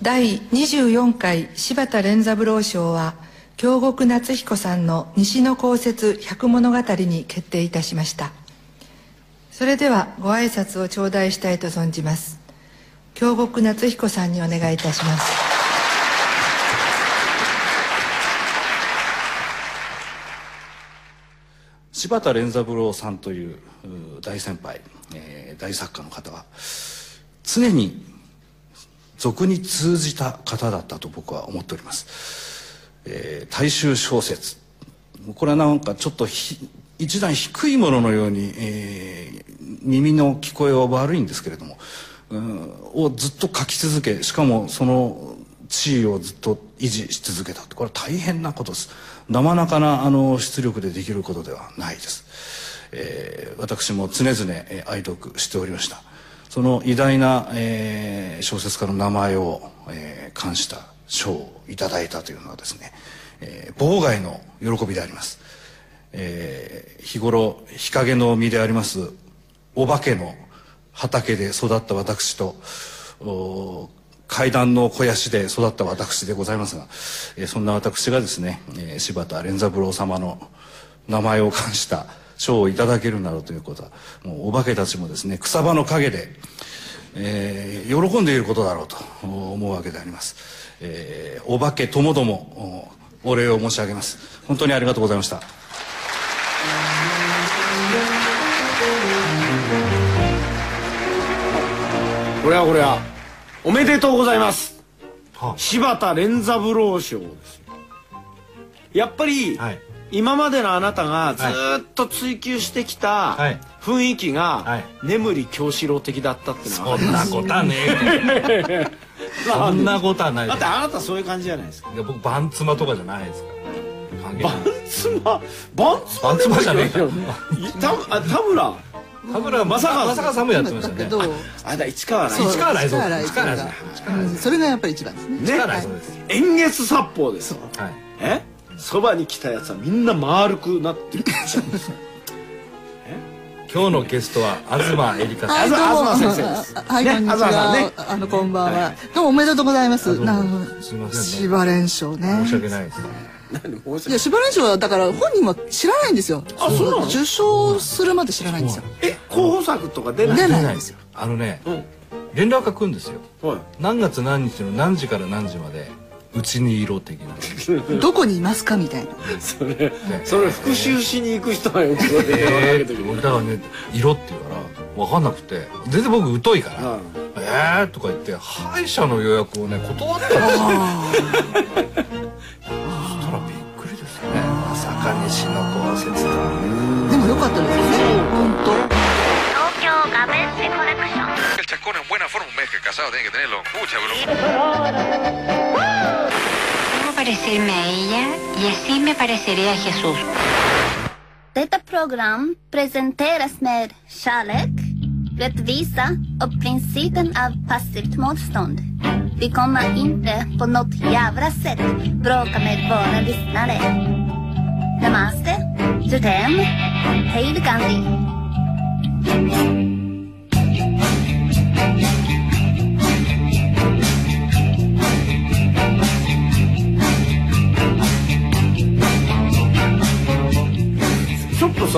第24回柴田連三郎賞は京極夏彦さんの西の公説百物語に決定いたしました。それではご挨拶を頂戴したいと存じます。京極夏彦さんにお願いいたします。柴田連三郎さんという大先輩、えー、大作家の方は常に俗に通じた方だったと僕は思っております、えー、大衆小説。これはなんかちょっと一段低いもののように、えー、耳の聞こえは悪いんですけれども、うん、をずっと書き続けしかもその地位をずっと維持し続けた。これは大変なことです。なかなかなあの出力でできることではないです、えー、私も常々、えー、愛読しておりました。その偉大な、えー、小説家の名前を、えー、冠した賞をいただいたというのはですね、えー、妨害の喜びであります、えー、日頃日陰の身でありますお化けの畑で育った私と階段の肥やしで育った私でございますが、えー、そんな私がですね、えー、柴田連三郎様の名前を冠した賞をいただけるなどということはもうお化けたちもですね草場の陰で、えー、喜んでいることだろうと思うわけであります、えー、お化けともどもお礼を申し上げます。本当にありがとうございました。これはこれはおめでとうございます、はあ、柴田連三郎賞ですやっぱり、はい今までのあなたがずっと追求してきた雰囲気が眠り京志郎的だったっていうのはそんなことはねえ そんなことはないだってあなたそういう感じじゃないですか。いや僕バンツマとかじゃないですかバンツマ？バンツマバンツマじゃねえよ。田田村。田村まさかまさかさんもやってましたね。あだ市川市川来そう市川来それがやっぱり一番ですね。ね。円月殺法ですはい。え？そばに来たやつはみんな丸くなってる 今日のゲストは東えりかさん。東先生です。はい、こんにちは。あのこんばんは。どうもおめでとうございます。すみません。芝連賞ね。申し訳ないです。いや芝連賞はだから本人も知らないんですよ。あ、そうなの？受賞するまで知らないんですよ。え、候補作とか出ない？出ないんですよ。あのね、連絡が来るんですよ。何月何日の何時から何時まで。うちに色的など。こにいますかみたいな。それ、ね、それ復習しに行く人はよくそれで。えー、だからね色って言うから分かんなくて。全然僕疎いから「うん、えー」とか言って歯医者の予約をね断ったんですよそしたらびっくりですよね。まさか西の降雪だでもよかったですよね。本当。東京画面セコレクション El chascón en buena forma, un mes que casado tiene que tenerlo. Mucha broma. Parecerme a ella y así me pareceré a Jesús. Detta program presenteras med kärlek, rättvisa och principen av passivt motstånd. Vi kommer inte på något jävla sätt bråka med våra lyssnare. Namaste, tutem, hej Gandhi.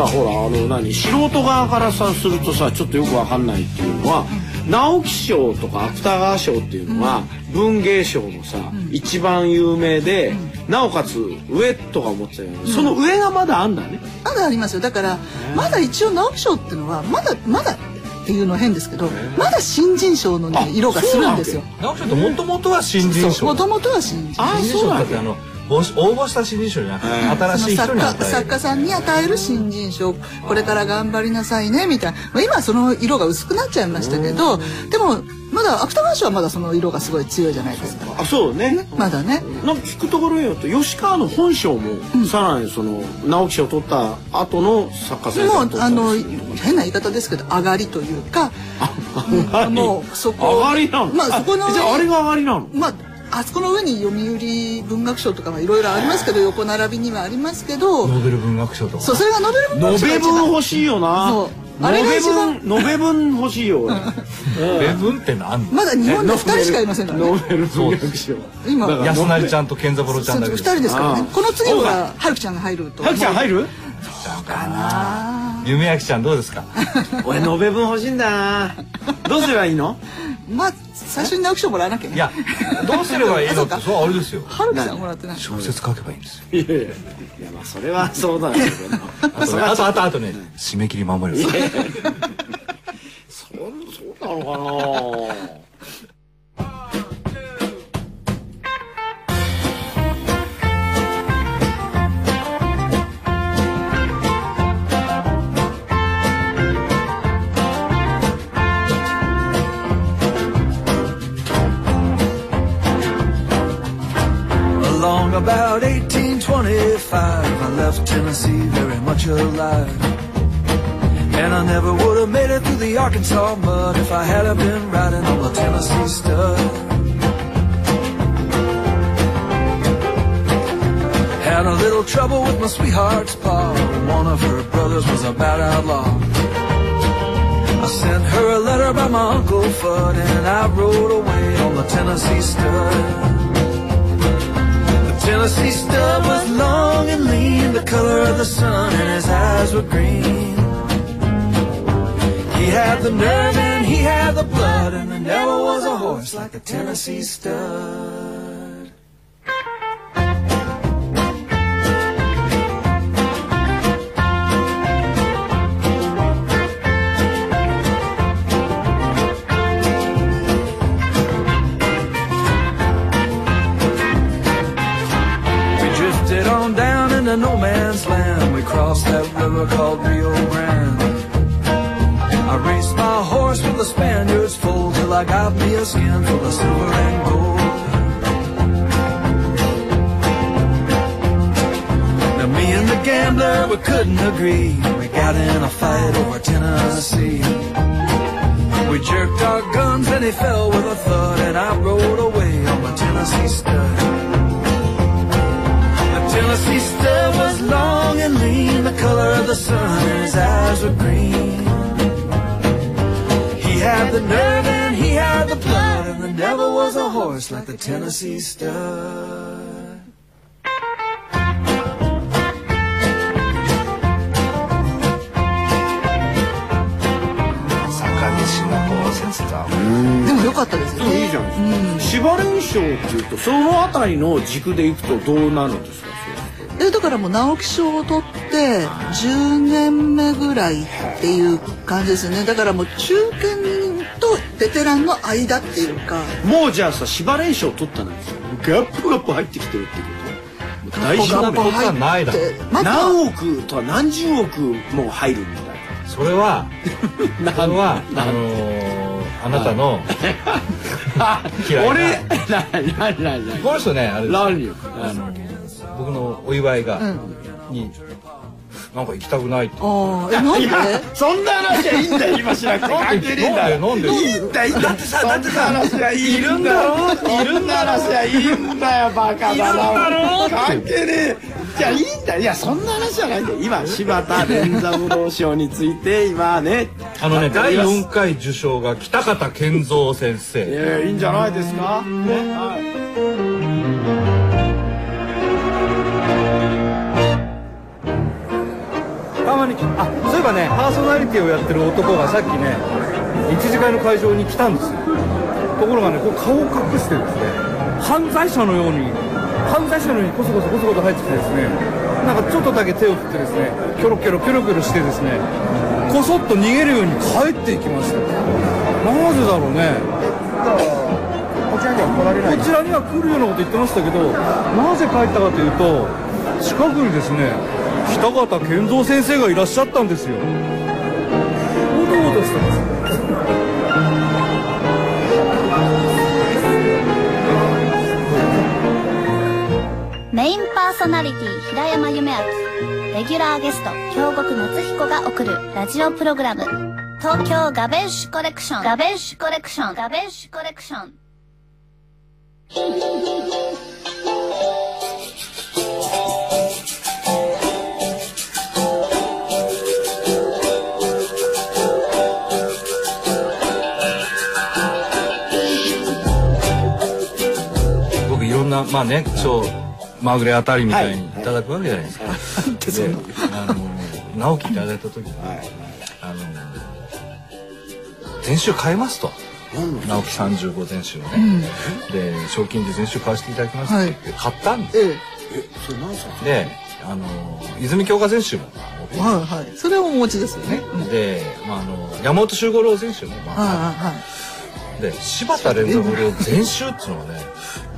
さほらあの何素人側からさするとさちょっとよくわかんないっていうのは直木賞とか芥川賞っていうのは文芸賞のさ、一番有名で、なおかつ上とか思ってたよね、その上がまだあんだね。まだありますよ。だからまだ一応直木賞っていうのはまだまだっていうのは変ですけどまだ新人賞のね色がするんですよ。直木賞ってもともとは新人賞もともとは新人賞。あそうなんだ応募した新人賞じゃなくて、新しい人に与える。作家さんに与える新人賞。これから頑張りなさいねみたいな、まあ、今その色が薄くなっちゃいましたけどでもまだ芥川賞はまだその色がすごい強いじゃないですか。あそうね。まだね。なんか聞くところによると吉川の本賞も、さらにその直木賞を取った後の作家さんもうあの変な言い方ですけど上がりというかもうそこ上がりなの？まあそこのじゃああれが上がりなの？まああそこの上に読売文学賞とかはいろいろありますけど横並びにはありますけどノーベル文学賞とか。そうそれがノーベル文学賞ノベ文欲しいよな。あれが一番延べ分延べ分欲しいよ俺。ベブンってなんまだ日本で2人しかいませんからね。ノーベル文学賞。今。安成ちゃんと健三郎ちゃんだけ2人ですからあねこの次は春樹ちゃんが入るとはくちゃん入る？夢焼ちゃんどうですか？俺延べ分欲しいんだな。どうすればいいの？まあ最初に直木賞もらわなきゃね。いやどうすればいいの？ってあそうあれですよ。春樹ちゃんもらってない。小説書けばいいんですよ。いやいやまあそれはそうだけどあとねあとあとあとね締め切り守るそうそうなのか Arkansas mud if I hadn't been riding on the Tennessee stud. Had a little trouble with my sweetheart's pa. One of her brothers was a bad outlaw. I sent her a letter by my Uncle Fudd, and I rode away on the Tennessee stud. The Tennessee stud was long and lean, the color of the sun, and his eyes were green. Had the nerve and he had the blood, and there never was a horse like a Tennessee stud. We drifted on down into no man's land. We crossed that river called Rio Grande. My horse the Spaniards full till I got me a skin full of silver and gold. Now me and the gambler, we couldn't agree. We got in a fight over Tennessee. We jerked our guns and he fell with a thud and I rode away on the Tennessee stud. The Tennessee stud was long and lean, the color of the sun, and his eyes were green. Had the nerve and he had the blood, and there never was a horse like the Tennessee stud. 坂西の豪雪だでも良かったですよね。いいじゃないですか。司馬連賞っていうとそのあたりの軸でいくとどうなるん。ですか。えだからもう直木賞を取って10年目ぐらいっていう感じですねだからもう中堅とベテランの間っていうか。もうじゃあさ司馬連賞取ったなんですよ。ガップガップ入ってきてるってこと。大事なこことはないだろ何億とは何十億もう入るみたいそれはな。それは あのーあなたの嫌いな。俺ななななこの人ねあれ僕のお祝いが、になんか行きたくないって。ああえなんで？そんな話はいいんだよ今しなくて。関係ねえんだよなんで？なんで？いいんだよ。だってさだってさ話はいるんだろ？いるんだ話はいいんだよバカだな関係ねえ。じゃあいいんだよ。いやそんな話じゃないんだよ。今柴田連三郎賞について今ね。あのね第やっております。4回受賞が北方健三先い生。やいやいいんじゃないですか？ね。はいたまにあそういえばねパーソナリティをやってる男がさっきね一次会の会場に来たんですよ。ところがねこう顔を隠してですね犯罪者のように犯罪者のようにこそこそこそこそ入ってきてですねなんかちょっとだけ手を振ってですねキョロキョロキョロキョロしてですねこそっと逃げるように帰っていきました。なぜだろうね。こちらには来られない。こちらには来るようなこと言ってましたけどなぜ帰ったかというと近くにですね北方健三先生がいらっしゃったんですよ。おどおどしてますメインパーソナリティ平山夢明レギュラーゲスト京極夏彦が送るラジオプログラム。東京ガベッシュコレクション。ガベッシュコレクション。ガベッシュコレクション。なまあね賞まぐれあたりみたいにい。ただくわけじゃないですか。であの直樹いただいた時に、あの全集買えますと。直樹35全集をね、で賞金で全集買わせていただきますって言って買ったんです、であの泉鏡花全集も。えはいはい。それをお持ちですよね。で、まあ、あの山本周五郎全集もまあ、はいはいで柴田連三郎全集っていうのはね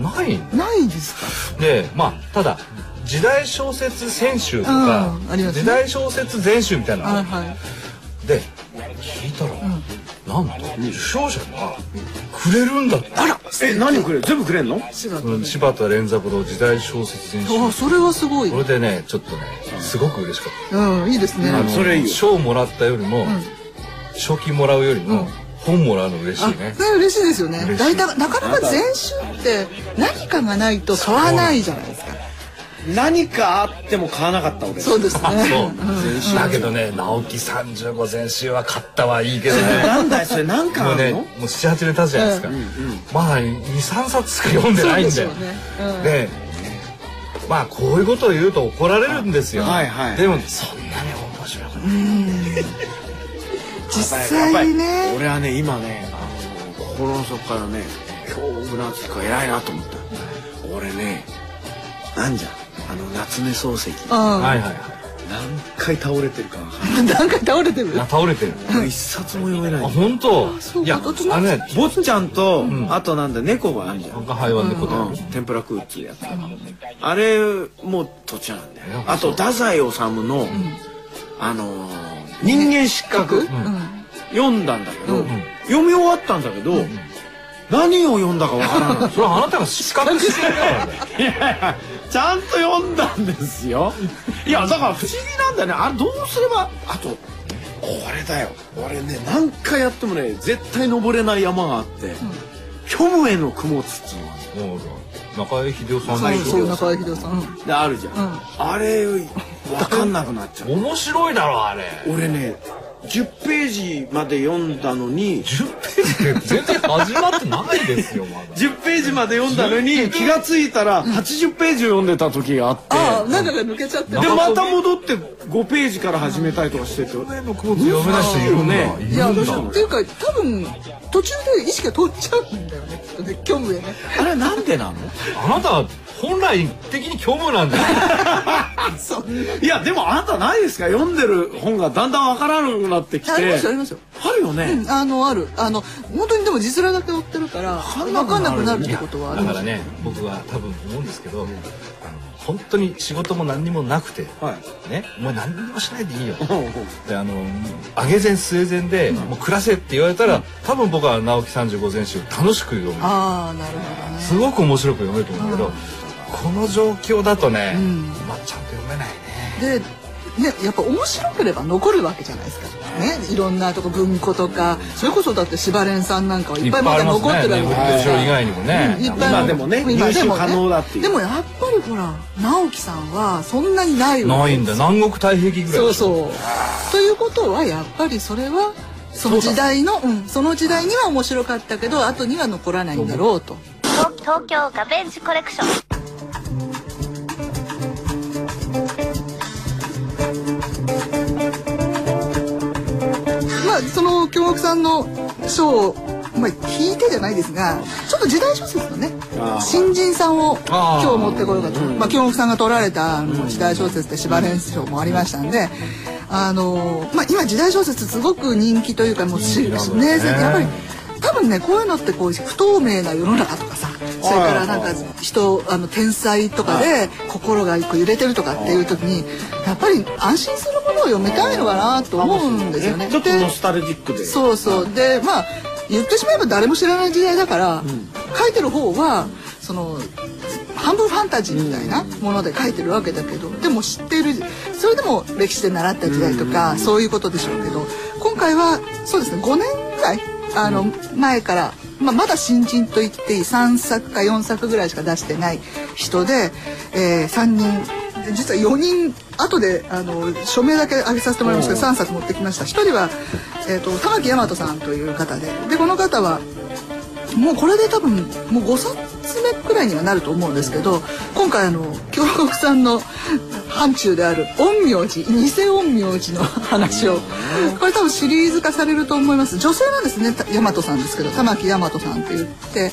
ないんはいないですか？でまあただ時代小説選集とか、ね。時代小説全集みたいなのがある。はいはい。で聞いたら、なんと受賞者がくれるんだって。あら！え何くれる？全部くれんの？柴田連三郎。時代小説全集。あそれはすごい。これでねちょっとねすごく嬉しかった。うんいいですね。あのそれいいよ。賞もらったよりも、賞金もらうよりも、本もらうの嬉しあいね。それ嬉しいですよね。大体なかなか全集って何かがないと買わないじゃないですか。何かあっても買わなかった俺そうですね。そう、だけどね直木35全集は買ったはいいけどね。なんだよそれ何かもうねあるのもう78年経つじゃないですか、まだ23冊しか読んでないんだよ。そうですよね。うん。でまあこういうことを言うと怒られるんですよ、はいはい。でもそんなに面白くない、実際りね。俺はね今ねあの心の底からね京極夏彦偉いなと思った。俺ねなんじゃあの夏目漱石。うん。はいはいはい。何回倒れてるかわかんなんか 倒れてる？あ倒れてる。一冊も読めない。あ本当？そういやあのね坊ちゃんと、ん。あとなんだ猫があるじゃん。赤灰は猫だよ、うん、天ぷら食うっていうやつ。あれもう途中なんだよ。えあと太宰治の、あのー人間失格、読んだんだけど、読み終わったんだけど、何を読んだかわからない。それはあなたが失格してるからねいやいやちゃんと読んだんですよ。いやだから不思議なんだよね。あれどうすればあとこれだよ。俺ね何回やってもね絶対登れない山があって、虚無への供物っていうのがある中井秀夫さん中井秀夫さん。うん。であるじゃん、うん。あれ分かんなくなっちゃう。面白いだろあれ。俺ね10ページまで読んだのに10ページって全然始まってないですよまだ。10ページまで読んだのに気がついたら80ページを読んでた時があって、ああ中が抜けちゃってる。でまた戻って5ページから始めたりとかしてて、上のコーツ読めない人いるんだ。ね。いやっていうか多分途中で意識が通っちゃうんだよねきっとね虚無へねあれなんでなのあなたは本来的に虚無なんだよい？やでもあなたないですか？読んでる本がだんだんわからなくなってきて。ありますよありますよ。あるよね、うんあのある。あの本当にでも字面だけ追ってるから分かんなくなるってことはあるだからね僕は多分思うんですけどあの本当に仕事も何にもなくてはい。ねお前何にもしないでいいよ。であの上げ膳据え膳でもう暮らせって言われたら多分僕は直木35全集楽しく読む。ああなるほどね。すごく面白く読めると思うけどこの状況だとねまあちゃんと読めないね。でね、やっぱ面白ければ残るわけじゃないですか。ね、いろんなとこ文庫とか、それこそだって柴蓮さんなんかはいっぱいまだ残ってるわけいっぱいありますね眠ってる城以外にもね。いっぱい。今でもね今入手可能だっていう。でもやっぱりほら直樹さんはそんなにないわけないんだ南国太平記ぐらいそうそう。ということはやっぱりそれはその時代のうん、その時代には面白かったけど後には残らないんだろうと。東東京ガベージコレクションその京極さんの書をまあ聞いてじゃないですがちょっと時代小説のね新人さんを今日持ってこようかと、まあ、京極さんが取られた時代小説で柴連賞もありましたんで、あのまあ、今時代小説すごく人気というかもうねやっぱり多分ねこういうのってこう不透明な世の中とかさそれからなんか人あの天才とかで心がこう揺れてるとかっていう時にやっぱり安心するものを読みたいのかなと思うんですよね。ちょっとでノスタルジックで。そうそう。でまあ言ってしまえば誰も知らない時代だから、書いてる方はその半分ファンタジーみたいなもので書いてるわけだけどでも知ってるそれでも歴史で習った時代とか、そういうことでしょうけど今回はそうですね5年ぐらいあの前から、まあ、まだ新人と言っていい3作か4作ぐらいしか出してない人で、えー3人実は4人後であの署名だけ挙げさせてもらいますけど3冊持ってきました。1人は、えー、と玉木大和さんという方ででこの方はもうこれで多分もう5冊目くらいにはなると思うんですけど今回あの京極さんの範疇である陰陽師偽陰陽師の話をこれ多分シリーズ化されると思います女性なんですね大和さんですけど玉木大和さんって言って、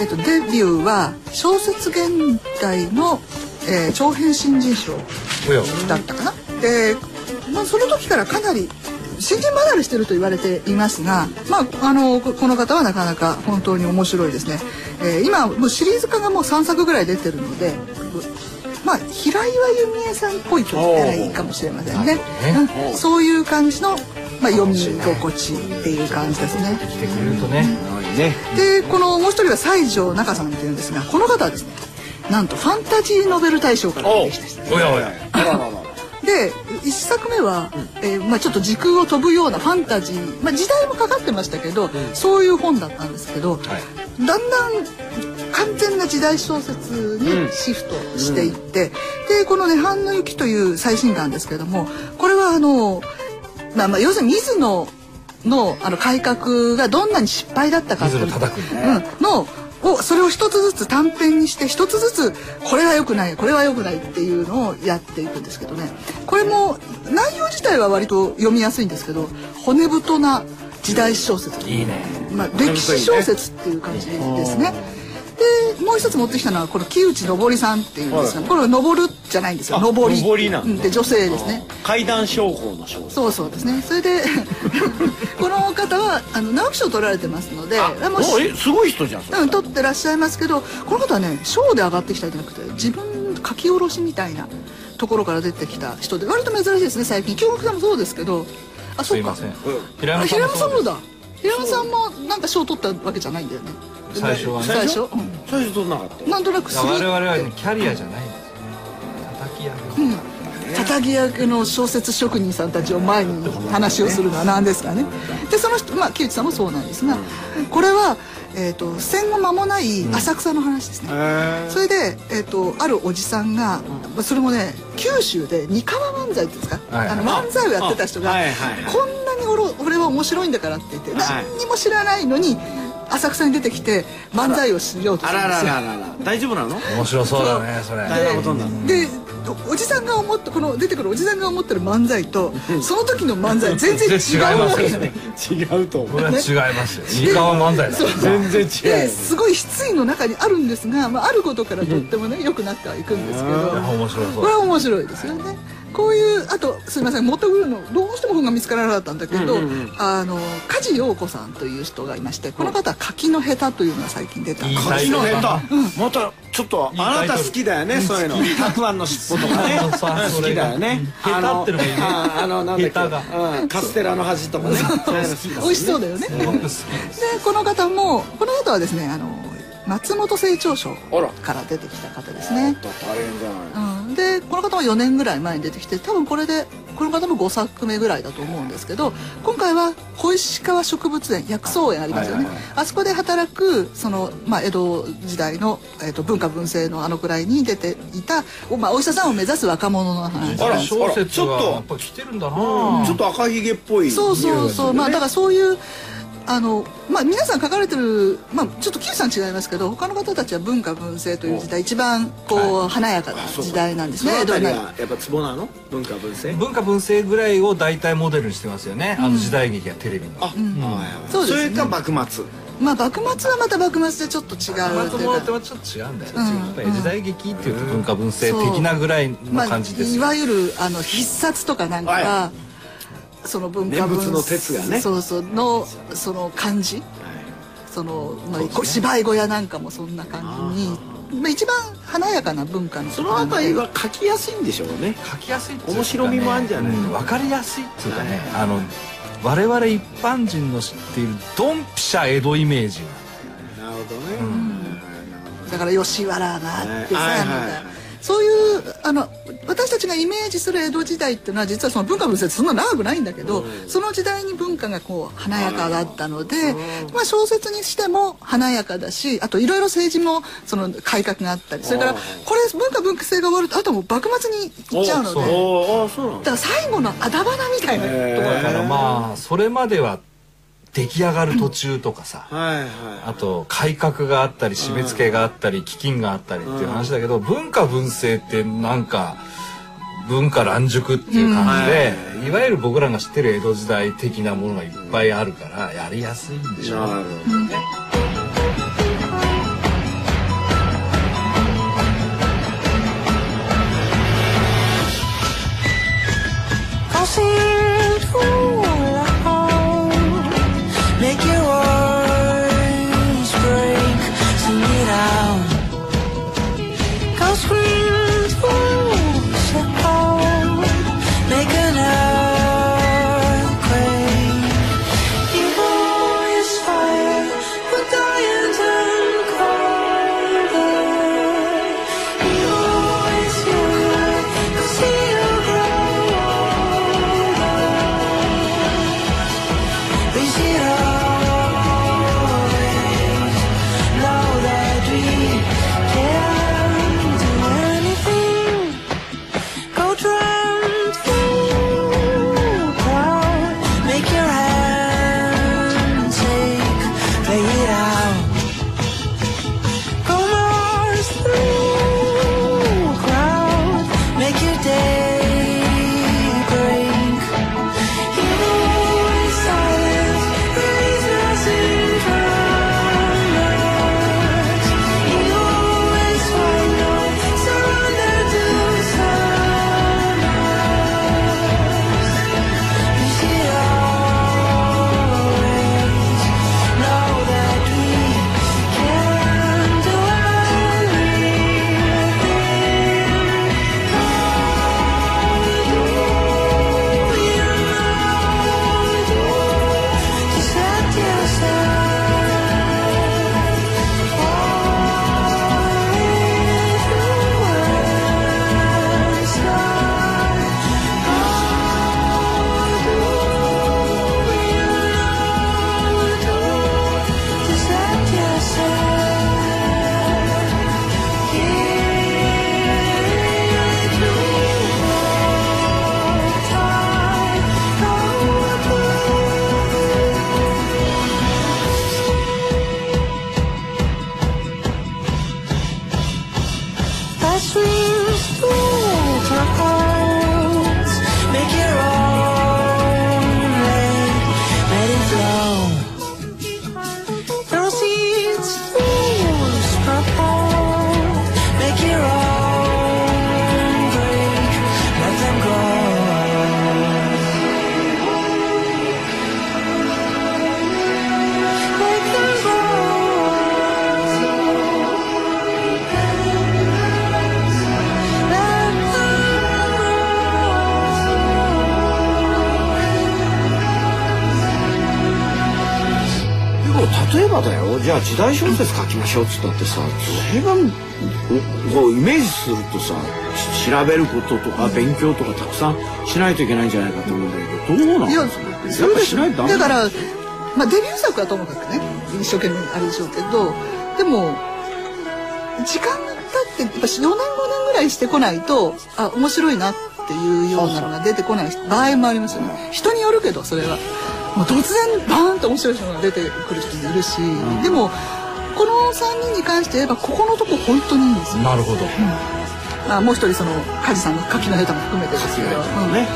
えっと、デビューは小説現代の、えー長編新人賞だったかな。で、まあ、その時からかなり新人離れしてると言われていますが、まあ、あのここの方はなかなか本当に面白いですね。えー今もうシリーズ化がもう3作ぐらい出てるので。まあ、平岩由美恵さんっぽいと言ったらいいかもしれませんね。うん。そういう感じの、まあ、読み心地っていう感じですね。来てくれるとね。ねでこのもう一人は西条中さんっていうんですがこの方はですねなんとファンタジーノベル大賞から出てきた。人おやおや。で一作目は、えーまあ、ちょっと時空を飛ぶようなファンタジー、まあ、時代もかかってましたけど、そういう本だったんですけど、だんだん完全な時代小説にシフトしていって、でこの「涅槃の雪」という最新刊ですけどもこれはあの、まあ、まあ要するに水野のあの改革がどんなに失敗だったかっていう水野忠邦うん、のをそれを一つずつ短編にして一つずつこれは良くないこれは良くないっていうのをやっていくんですけどね。これも内容自体は割と読みやすいんですけど骨太な時代小説。いいね。まあ、歴史小説っていう感じですね。でもう一つ持ってきたのはこの木内昇さんっていうんですが、これは昇るじゃないんですよ。あ昇り。昇りなんだ。うんで女性ですね。階段商法の商そうそうですね。それで この方はあの直木賞を取られてますのでもうすごい人じゃんうん、取ってらっしゃいますけどこの方はね賞で上がってきたんじゃなくて自分書き下ろしみたいなところから出てきた人で割と珍しいですね最近。京極さんもそうですけど。あそうか平山さんもそうだ。平山さんもなんか賞取ったわけじゃないんだよね最初はね。最初、う最初取んなかったん、なんとなくです我々はねキャリアじゃないんです。よ叩き上げ叩き上げの小説職人さんたちを前に話をするのは何ですかね。でその人まあ木内さんもそうなんですがこれは、えー、と戦後間もない浅草の話ですね、それで、えー、とあるおじさんが、まあそれもね九州で三河漫才っていうんですか、はいあの漫才をやってた人が、あはいはいはい。こんなに俺俺は面白いんだからって言って、はい。何にも知らないのに浅草に出てきて漫才をしようとすあらるんですよ。らららら大丈夫なの？面白そうだねそれ。大変なことになる。でおおじさんが思ってこの出てくるおじさんが思ってる漫才とその時の漫才全然違う。わけじゃない違うと思これは違いますよ。三河漫才全然違ですごい失意の中にあるんですが、まあ、あることからとってもね良くなってはいくんですけど。面白そう。これは面白いですよねこういうあとすみません持ってくるのどうしても本が見つからなかったんだけど、あの梶陽子さんという人がいましてこの方は「柿の下手」というのが最近出た。柿のトル。だ下？手またちょっとあなた好きだよねそういうの。たくあんの尻尾とかね。好きだよね。それが下手ってのがいいね。ああのなんだっけ。うん。カステラの端とかね。美味しそうだよね。でこの方もこの方はですねあの松本清張賞あらから出てきた方ですね、大変じゃない。うん、でこの方も4年ぐらい前に出てきて多分これでこの方も5作目ぐらいだと思うんですけど今回は小石川植物園薬草園ありますよね、あそこで働くその、まあ、江戸時代の、えー、と文化文政のあのくらいに出ていたお,、まあ、お医者さんを目指す若者の話あら小説ちょっとがやっぱ来てるんだな。ちょっと赤ひげっぽい。そうそうそう、まあだからそういうあのまあ皆さん書かれてるまあちょっと木内さん違いますけど他の方たちは文化文政という時代一番こう華やかな時代なんですね。そのやっぱツボなの？文化文政？文化文政ぐらいを大体モデルにしてますよね、あの時代劇やテレビの、あ、はいはい。そうですね。それか幕末。まあ幕末はまた幕末でちょっと違う。松というか本はちょっと違うんだよね、うん。時代劇っていうと文化文政的なぐらいのまあ、感じですよ、いわゆるあの必殺とかなんかは、はその文化文の鉄がね。そうそうのその感じ。その、まあ、こ芝居小屋なんかもそんな感じにまあ、一番華やかな文化の。そのあたりは書きやすいんでしょうね。書きやすいっていうか、ね、面白みもあるんじゃない？うん。分かりやすいっていうかね、あの我々一般人の知っているドンピシャ江戸イメージなるほどね、だから吉原があってさ、はいはいそういうあの私たちがイメージする江戸時代っていうのは実はその文化文政ってそんな長くないんだけど、その時代に文化がこう華やかだったので、まあ、小説にしても華やかだしあといろいろ政治もその改革があったりそれからこれ文化文化性が終わるとあとはもう幕末に行っちゃうのでだから最後のあだ花みたいなところだからまあそれまでは出来上がる途中とかさ、はいはい。あと改革があったり締め付けがあったり飢饉があったりっていう話だけど文化文政ってなんか文化乱熟っていう感じで、いわゆる僕らが知ってる江戸時代的なものがいっぱいあるからやりやすいんでしょうなるほどね時代小説書きましょうっつったってさ随分こうイメージするとさし調べることとか勉強とかたくさんしないといけないんじゃないかと思うんだけどどうなのいややっぱしないとダメだから、まあ、デビュー作はともかくね一生懸命あれでしょうけどでも時間が経ってやっぱ4年5年ぐらいしてこないとあ面白いなっていうようなのが出てこない場合もありますよね。人によるけどそれはもう突然バーンと面白いのが出てくる人もいるし、でもこの3人に関して言えばここのとこ本当にいいんですよ。なるほど、あもう一人その梶さんの書きの下手も含めてですけど、うんね。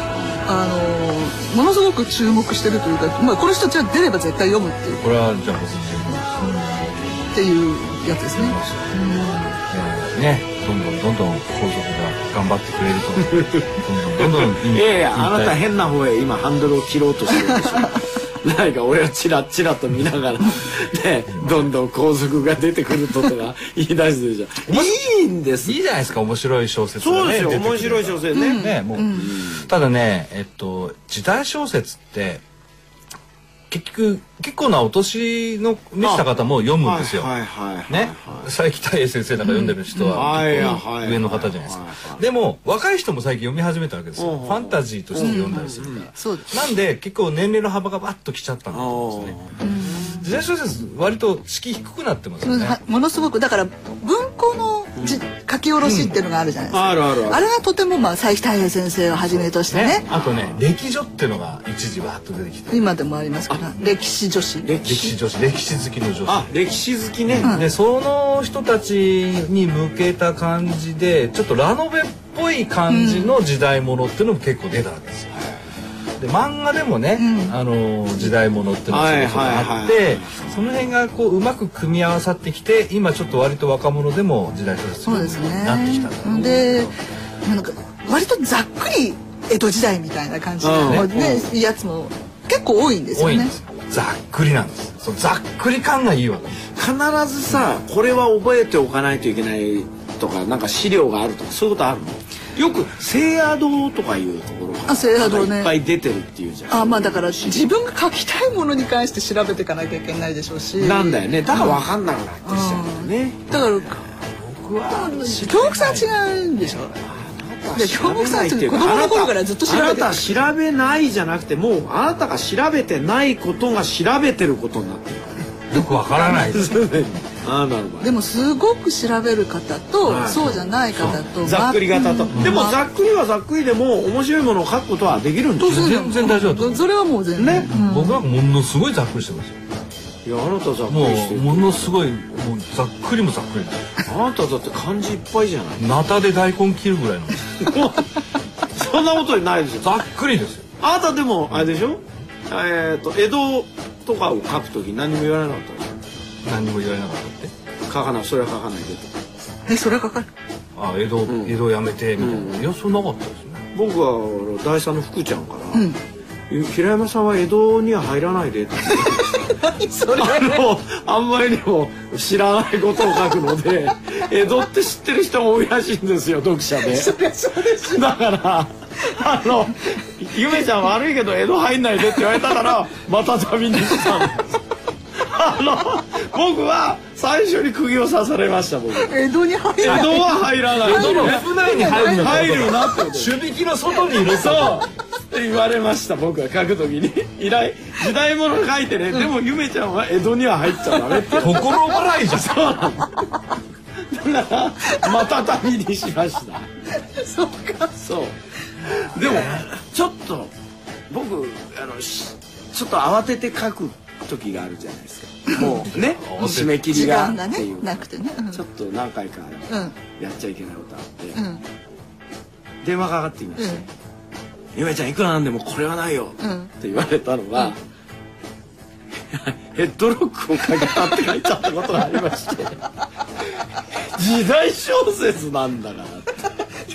あのものすごく注目してるというか、まあ、この人たちは出れば絶対読むっていう。これはじゃあ僕っていうやつですね。えーね。どんどんどんどん皇族が頑張ってくれると。どんどんどんどんいやいやあなた変な方へ今ハンドルを切ろうとしてるでしょ何か俺はチラッチラと見ながら ねどんどん皇族が出てくるととか 言い出してるじゃんいいんです。いいじゃないですか面白い小説がねそうですよ面白い小説ね。ねもう、ただねえっと時代小説って結局結構なお年の召した方も読むんですよ。ね、佐伯太栄先生なんか読んでる人は上の方じゃないですか。でも若い人も最近読み始めたわけですよ。うんファンタジーとして読んだりするから。なんで結構年齢の幅がバッときちゃったんだと思うんですね。時代小説割と敷居低くなってますよね。はものすごくだから文庫のじ書き下ろしっていうのがあるじゃないですか、あるあるある。あれがとてもまあ佐伯太平先生をはじめとしてね。ねあとね歴女っていうのが一時わーっと出てきて。今でもありますから歴史女子。歴史女子。歴史好きの女子。あ歴史好きね、でその人たちに向けた感じでちょっとラノベっぽい感じの時代物っていうのも結構出たわけですよ。で漫画でもね、あの時代物っていうのがそろそろあって、はいはいその辺がこううまく組み合わさってきて今ちょっと割と若者でも時代小説そうですね。なってきたんだろう。なでなんか割とざっくり江戸時代みたいな感じの、うん。ねやつも結構多いんですよね。多いんです。よざっくりなんです。そうざっくり感がいいわけ必ずさこれは覚えておかないといけないとかなんか資料があるとかそういうことあるの？よく聖夜堂とかいうところがあ聖夜堂ね。いっぱい出てるっていうじゃん。あまあだから自分が書きたいものに関して調べていかなきゃいけないでしょうし。なんだよね。だから分かんなくなってきちゃうんだよね、だから僕は京極さん違うんでしょで京極さんって子供の頃からずっと調べてあなた調べないじゃなくてもうあなたが調べてないことが調べてることになってるよくわからないです。あ あなるほど。でもすごく調べる方と、はい。そうじゃない方とざっくり型と、までもまざっくりはざっくりでも面白いものを書くことはできるんですよ全然大丈夫それはもう全然。ね。僕はものすごいざっくりしてますよ。いやあなたざっくもりしてる。うものすごいもうざっくりもざっくり。あなただって漢字いっぱいじゃない。ナタで大根切るぐらいの。そんなことないですよ。ざっくりですよ。あなたでもあれでしょ？えっ、と江戸とかを書くとき何も言われなかった何にも言われなかったって？ょ書かない。それは書かないでとえそれかかるあ江戸、ん。江戸やめてみたいな、いやそんなかったですね。僕は第三の福ちゃんから、平山さんは江戸には入らないでって。何それ？あのあんまりにも知らないことを書くので 江戸って知ってる人が多いらしいんですよ読者で。そりゃそうですだからあの「ゆめちゃん悪いけど江戸入んないで」って言われたからまた旅にしたん。ですあの僕は最初に釘を刺されました僕。江江戸に入戸らない。は入らない。江戸の府内に入る入るなって。こと守引きの外にいるそうって言われました僕が書くときに依頼時代物書いてね、でもゆめちゃんは江戸には入っちゃダメってところ払いじゃん。そうなんだだからまた旅にしました。そうか。そう。でもちょっと僕あのしちょっと慌てて書く時があるじゃないですかもうね 締め切り時が間がねっていうなくてね。うん。ちょっと何回かうんやっちゃいけないことあって、うん。電話かかってきました、うんゆめちゃんいくらなんでもこれはないよ、うん。って言われたのが、ヘッドロックをかけたって書いちゃったことがありまして。時代小説なんだからって。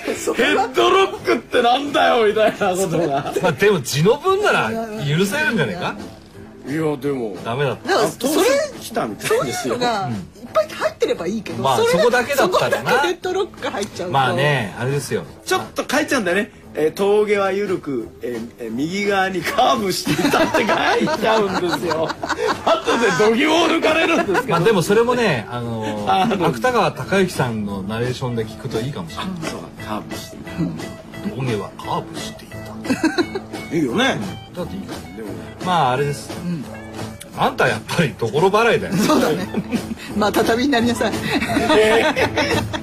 ヘッドロックってなんだよみたいなことが。まあでも字の分なら許せるんじゃないか？いやでも。ダメだった。だかそれ選来たみたそういですよ。いうのがいっぱい入ってればいいけど、まあそこだけだったらな。そこだけヘッドロックが入っちゃうと。まあねあれですよ。ちょっと書いちゃうんだよね、えー峠は緩く、えーえー右側にカーブしていたって書いちゃうんですよ。後で度肝を抜かれるんですけど。まあでもそれもねあのあの芥川隆之さんのナレーションで聞くといいかもしれない。そうカーブしていた。峠はカーブしていた いいよね、だっていいかでもまああれです、あんたやっぱりところ払いだよ。そうだね。まあ畳になりなさい。え ー